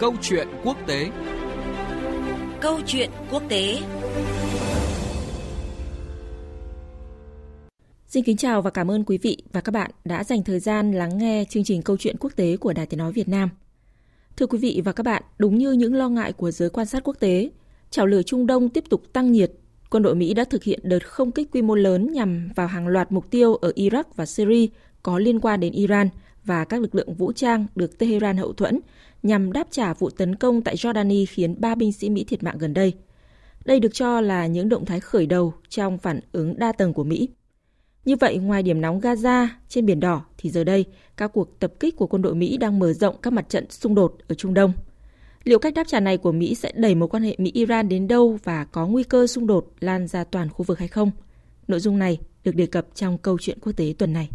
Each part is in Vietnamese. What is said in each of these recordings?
Câu chuyện quốc tế Câu chuyện quốc tế Xin kính chào và cảm ơn quý vị và các bạn đã dành thời gian lắng nghe chương trình Câu chuyện quốc tế của Đài Tiếng Nói Việt Nam. Thưa quý vị và các bạn, đúng như những lo ngại của giới quan sát quốc tế, chảo lửa Trung Đông tiếp tục tăng nhiệt. Quân đội Mỹ đã thực hiện đợt không kích quy mô lớn nhằm vào hàng loạt mục tiêu ở Iraq và Syria có liên quan đến Iran và các lực lượng vũ trang được Tehran hậu thuẫn nhằm đáp trả vụ tấn công tại Jordani khiến ba binh sĩ Mỹ thiệt mạng gần đây. Đây được cho là những động thái khởi đầu trong phản ứng đa tầng của Mỹ. Như vậy, ngoài điểm nóng Gaza trên Biển Đỏ, thì giờ đây, các cuộc tập kích của quân đội Mỹ đang mở rộng các mặt trận xung đột ở Trung Đông. Liệu cách đáp trả này của Mỹ sẽ đẩy mối quan hệ Mỹ-Iran đến đâu và có nguy cơ xung đột lan ra toàn khu vực hay không? Nội dung này được đề cập trong câu chuyện quốc tế tuần này.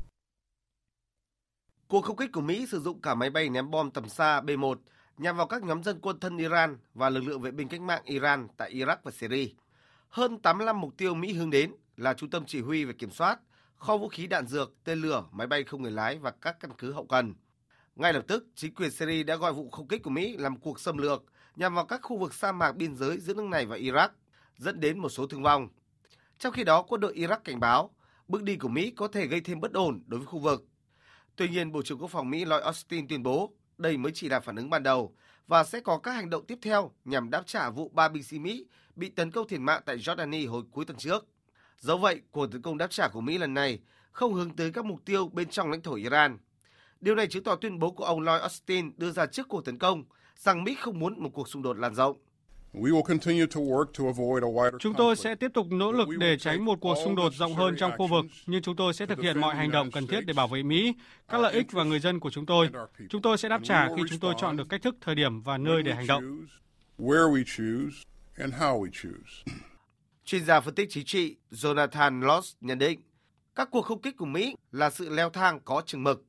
Cuộc không kích của Mỹ sử dụng cả máy bay ném bom tầm xa B-1 nhằm vào các nhóm dân quân thân Iran và lực lượng vệ binh cách mạng Iran tại Iraq và Syria. Hơn 85 mục tiêu Mỹ hướng đến là trung tâm chỉ huy và kiểm soát, kho vũ khí đạn dược, tên lửa, máy bay không người lái và các căn cứ hậu cần. Ngay lập tức, chính quyền Syria đã gọi vụ không kích của Mỹ làm cuộc xâm lược nhằm vào các khu vực sa mạc biên giới giữa nước này và Iraq, dẫn đến một số thương vong. Trong khi đó, quân đội Iraq cảnh báo bước đi của Mỹ có thể gây thêm bất ổn đối với khu vực Tuy nhiên, Bộ trưởng Quốc phòng Mỹ Lloyd Austin tuyên bố đây mới chỉ là phản ứng ban đầu và sẽ có các hành động tiếp theo nhằm đáp trả vụ ba binh sĩ Mỹ bị tấn công thiệt mạng tại Jordani hồi cuối tuần trước. Dẫu vậy, cuộc tấn công đáp trả của Mỹ lần này không hướng tới các mục tiêu bên trong lãnh thổ Iran. Điều này chứng tỏ tuyên bố của ông Lloyd Austin đưa ra trước cuộc tấn công rằng Mỹ không muốn một cuộc xung đột lan rộng. Chúng tôi sẽ tiếp tục nỗ lực để tránh một cuộc xung đột rộng hơn trong khu vực, nhưng chúng tôi sẽ thực hiện mọi hành động cần thiết để bảo vệ Mỹ, các lợi ích và người dân của chúng tôi. Chúng tôi sẽ đáp trả khi chúng tôi chọn được cách thức, thời điểm và nơi để hành động. Chuyên gia phân tích chính trị Jonathan Loss nhận định, các cuộc không kích của Mỹ là sự leo thang có chừng mực.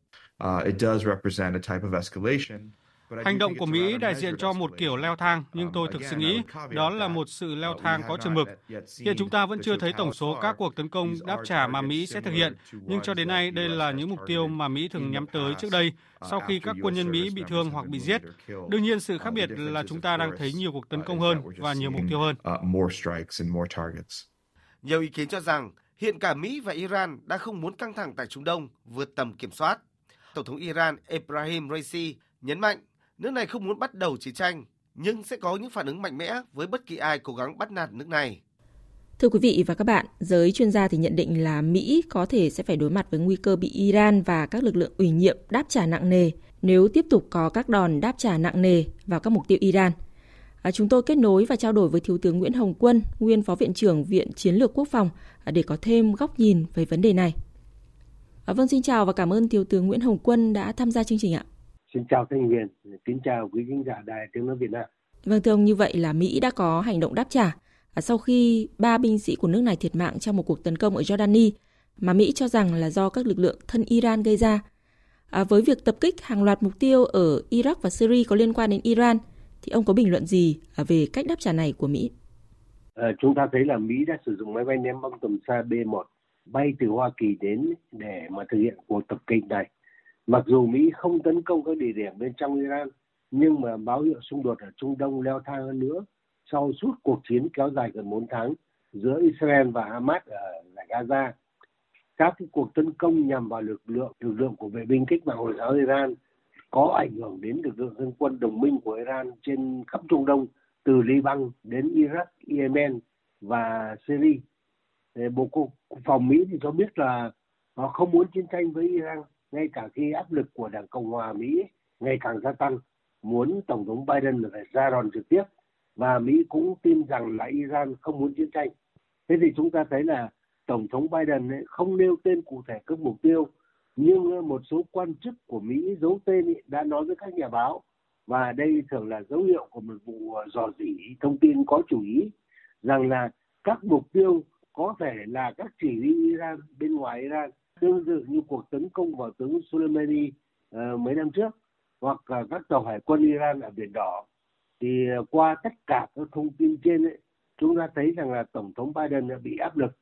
Uh, Hành động của Mỹ đại diện cho một kiểu leo thang, nhưng tôi thực sự nghĩ đó là một sự leo thang có chừng mực. Hiện chúng ta vẫn chưa thấy tổng số các cuộc tấn công đáp trả mà Mỹ sẽ thực hiện, nhưng cho đến nay đây là những mục tiêu mà Mỹ thường nhắm tới trước đây sau khi các quân nhân Mỹ bị thương hoặc bị giết. Đương nhiên, sự khác biệt là chúng ta đang thấy nhiều cuộc tấn công hơn và nhiều mục tiêu hơn. Nhiều ý kiến cho rằng hiện cả Mỹ và Iran đã không muốn căng thẳng tại Trung Đông vượt tầm kiểm soát. Tổng thống Iran Ebrahim Raisi nhấn mạnh Nước này không muốn bắt đầu chiến tranh, nhưng sẽ có những phản ứng mạnh mẽ với bất kỳ ai cố gắng bắt nạt nước này. Thưa quý vị và các bạn, giới chuyên gia thì nhận định là Mỹ có thể sẽ phải đối mặt với nguy cơ bị Iran và các lực lượng ủy nhiệm đáp trả nặng nề nếu tiếp tục có các đòn đáp trả nặng nề vào các mục tiêu Iran. À, chúng tôi kết nối và trao đổi với Thiếu tướng Nguyễn Hồng Quân, nguyên Phó Viện trưởng Viện Chiến lược Quốc phòng à, để có thêm góc nhìn về vấn đề này. À, vâng, xin chào và cảm ơn Thiếu tướng Nguyễn Hồng Quân đã tham gia chương trình ạ. Xin chào Thanh Huyền, kính chào quý khán giả đài tiếng nói Việt Nam. Vâng thưa ông, như vậy là Mỹ đã có hành động đáp trả à, sau khi ba binh sĩ của nước này thiệt mạng trong một cuộc tấn công ở Jordani mà Mỹ cho rằng là do các lực lượng thân Iran gây ra. À, với việc tập kích hàng loạt mục tiêu ở Iraq và Syria có liên quan đến Iran, thì ông có bình luận gì à, về cách đáp trả này của Mỹ? À, chúng ta thấy là Mỹ đã sử dụng máy bay ném bom tầm xa B-1 bay từ Hoa Kỳ đến để mà thực hiện cuộc tập kích này Mặc dù Mỹ không tấn công các địa điểm bên trong Iran, nhưng mà báo hiệu xung đột ở Trung Đông leo thang hơn nữa sau suốt cuộc chiến kéo dài gần 4 tháng giữa Israel và Hamas ở giải Gaza. Các cuộc tấn công nhằm vào lực lượng lực lượng của vệ binh cách mạng Hồi giáo Iran có ảnh hưởng đến lực lượng dân quân đồng minh của Iran trên khắp Trung Đông từ Liban đến Iraq, Yemen và Syria. Bộ Quốc phòng Mỹ thì cho biết là họ không muốn chiến tranh với Iran ngay cả khi áp lực của Đảng Cộng hòa Mỹ ngày càng gia tăng, muốn Tổng thống Biden phải ra đòn trực tiếp và Mỹ cũng tin rằng là Iran không muốn chiến tranh. Thế thì chúng ta thấy là Tổng thống Biden ấy không nêu tên cụ thể các mục tiêu, nhưng một số quan chức của Mỹ giấu tên ấy đã nói với các nhà báo và đây thường là dấu hiệu của một vụ dò dỉ thông tin có chủ ý rằng là các mục tiêu có thể là các chỉ huy Iran bên ngoài Iran tương tự như cuộc tấn công vào tướng Soleimani uh, mấy năm trước hoặc uh, các tàu hải quân Iran ở biển Đỏ thì uh, qua tất cả các thông tin trên ấy, chúng ta thấy rằng là tổng thống Biden đã bị áp lực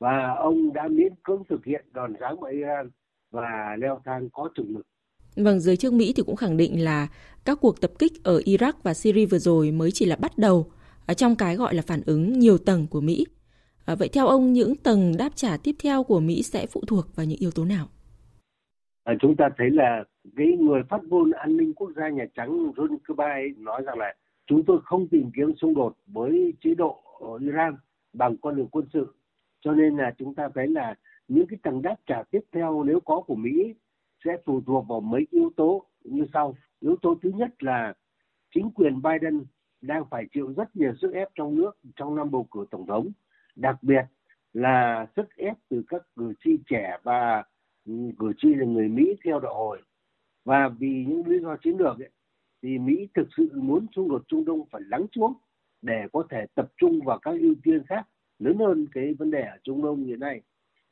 và ông đã miễn cưỡng thực hiện đòn giáng vào Iran và leo thang có chừng mực. Vâng, giới chức Mỹ thì cũng khẳng định là các cuộc tập kích ở Iraq và Syria vừa rồi mới chỉ là bắt đầu ở trong cái gọi là phản ứng nhiều tầng của Mỹ. À, vậy theo ông, những tầng đáp trả tiếp theo của Mỹ sẽ phụ thuộc vào những yếu tố nào? À, chúng ta thấy là cái người phát ngôn an ninh quốc gia Nhà Trắng John Kirby nói rằng là chúng tôi không tìm kiếm xung đột với chế độ ở Iran bằng con đường quân sự. Cho nên là chúng ta thấy là những cái tầng đáp trả tiếp theo nếu có của Mỹ sẽ phụ thuộc vào mấy yếu tố như sau. Yếu tố thứ nhất là chính quyền Biden đang phải chịu rất nhiều sức ép trong nước trong năm bầu cử tổng thống, đặc biệt là sức ép từ các cử tri trẻ và ừ, cử tri là người Mỹ theo đạo hồi. Và vì những lý do chiến lược ấy, thì Mỹ thực sự muốn xung đột Trung Đông phải lắng xuống để có thể tập trung vào các ưu tiên khác lớn hơn cái vấn đề ở Trung Đông hiện nay.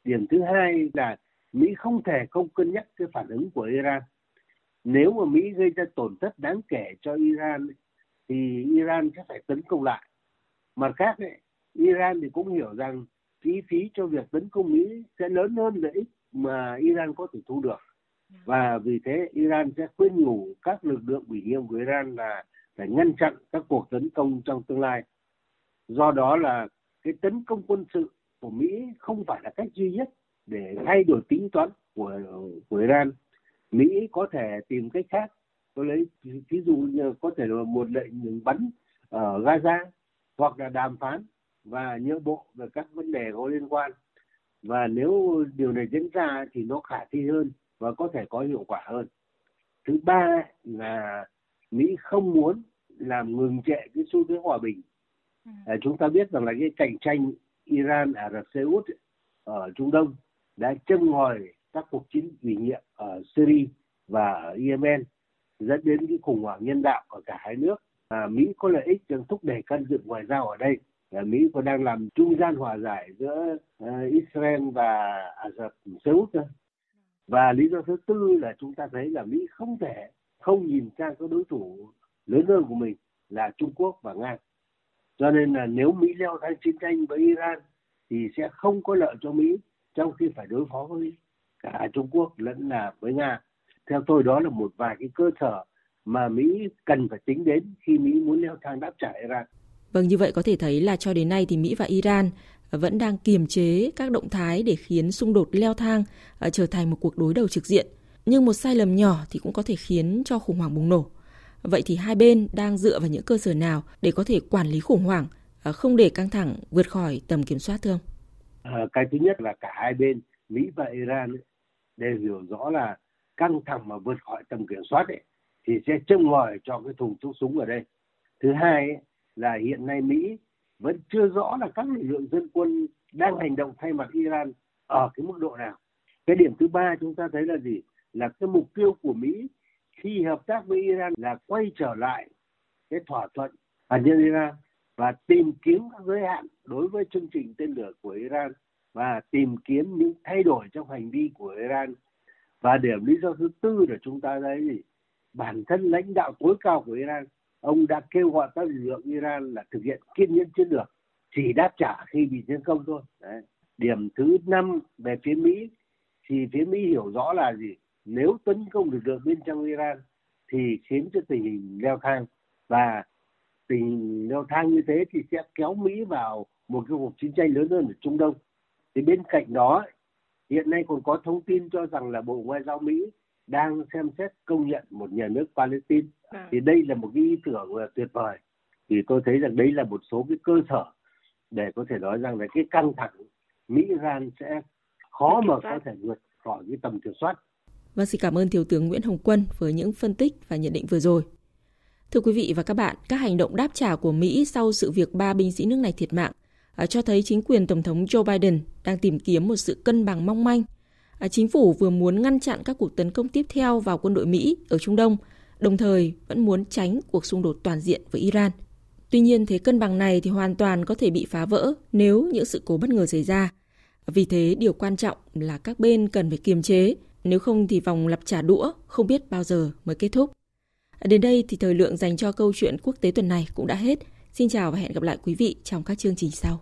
Điểm thứ hai là Mỹ không thể không cân nhắc cái phản ứng của Iran. Nếu mà Mỹ gây ra tổn thất đáng kể cho Iran thì Iran sẽ phải tấn công lại. Mặt khác ấy, Iran thì cũng hiểu rằng chi phí cho việc tấn công Mỹ sẽ lớn hơn lợi ích mà Iran có thể thu được. Và vì thế Iran sẽ khuyên nhủ các lực lượng ủy nhiệm của Iran là phải ngăn chặn các cuộc tấn công trong tương lai. Do đó là cái tấn công quân sự của Mỹ không phải là cách duy nhất để thay đổi tính toán của của Iran. Mỹ có thể tìm cách khác. Tôi lấy ví dụ như có thể là một lệnh ngừng bắn ở Gaza hoặc là đàm phán và nhượng bộ về các vấn đề có liên quan. Và nếu điều này diễn ra thì nó khả thi hơn và có thể có hiệu quả hơn. Thứ ba là Mỹ không muốn làm ngừng trệ cái xu thế hòa bình. À, chúng ta biết rằng là cái cạnh tranh Iran, Ả Rập Xê Út ở Trung Đông đã châm ngòi các cuộc chiến ủy nhiệm ở Syria và ở Yemen dẫn đến cái khủng hoảng nhân đạo ở cả hai nước. À, Mỹ có lợi ích trong thúc đẩy căn dựng ngoại giao ở đây. Ờ, Mỹ còn đang làm trung gian hòa giải giữa uh, Israel và Ả Rập Xê Út. Và lý do thứ tư là chúng ta thấy là Mỹ không thể không nhìn sang các đối thủ lớn hơn của mình là Trung Quốc và Nga. Cho nên là nếu Mỹ leo thang chiến tranh với Iran thì sẽ không có lợi cho Mỹ trong khi phải đối phó với cả Trung Quốc lẫn là với Nga. Theo tôi đó là một vài cái cơ sở mà Mỹ cần phải tính đến khi Mỹ muốn leo thang đáp trả Iran. Vâng, như vậy có thể thấy là cho đến nay thì Mỹ và Iran vẫn đang kiềm chế các động thái để khiến xung đột leo thang ờ, trở thành một cuộc đối đầu trực diện. Nhưng một sai lầm nhỏ thì cũng có thể khiến cho khủng hoảng bùng nổ. Vậy thì hai bên đang dựa vào những cơ sở nào để có thể quản lý khủng hoảng, ờ, không để căng thẳng vượt khỏi tầm kiểm soát thưa ông? À, cái thứ nhất là cả hai bên Mỹ và Iran đều hiểu rõ là căng thẳng mà vượt khỏi tầm kiểm soát ấy, thì sẽ châm ngòi cho cái thùng thuốc súng ở đây. Thứ hai ấy, là hiện nay Mỹ vẫn chưa rõ là các lực lượng dân quân đang hành động thay mặt Iran ở cái mức độ nào. Cái điểm thứ ba chúng ta thấy là gì? Là cái mục tiêu của Mỹ khi hợp tác với Iran là quay trở lại cái thỏa thuận hạt nhân Iran và tìm kiếm các giới hạn đối với chương trình tên lửa của Iran và tìm kiếm những thay đổi trong hành vi của Iran. Và điểm lý do thứ tư là chúng ta thấy gì? Bản thân lãnh đạo tối cao của Iran, ông đã kêu gọi các lực lượng Iran là thực hiện kiên nhẫn chiến lược, chỉ đáp trả khi bị tấn công thôi. Đấy. Điểm thứ năm về phía Mỹ thì phía Mỹ hiểu rõ là gì? Nếu tấn công lực lượng bên trong Iran thì khiến cho tình hình leo thang và tình leo thang như thế thì sẽ kéo Mỹ vào một cái cuộc chiến tranh lớn hơn ở Trung Đông. Thì bên cạnh đó hiện nay còn có thông tin cho rằng là Bộ Ngoại giao Mỹ đang xem xét công nhận một nhà nước Palestine. À. Thì đây là một cái ý tưởng là tuyệt vời. Thì tôi thấy rằng đấy là một số cái cơ sở để có thể nói rằng là cái căng thẳng Mỹ Iran sẽ khó mà có thể vượt khỏi cái tầm kiểm soát. Vâng, xin cảm ơn Thiếu tướng Nguyễn Hồng Quân với những phân tích và nhận định vừa rồi. Thưa quý vị và các bạn, các hành động đáp trả của Mỹ sau sự việc ba binh sĩ nước này thiệt mạng à, cho thấy chính quyền Tổng thống Joe Biden đang tìm kiếm một sự cân bằng mong manh. À, chính phủ vừa muốn ngăn chặn các cuộc tấn công tiếp theo vào quân đội Mỹ ở Trung Đông, đồng thời vẫn muốn tránh cuộc xung đột toàn diện với Iran. Tuy nhiên, thế cân bằng này thì hoàn toàn có thể bị phá vỡ nếu những sự cố bất ngờ xảy ra. Vì thế, điều quan trọng là các bên cần phải kiềm chế, nếu không thì vòng lặp trả đũa không biết bao giờ mới kết thúc. À, đến đây thì thời lượng dành cho câu chuyện quốc tế tuần này cũng đã hết. Xin chào và hẹn gặp lại quý vị trong các chương trình sau.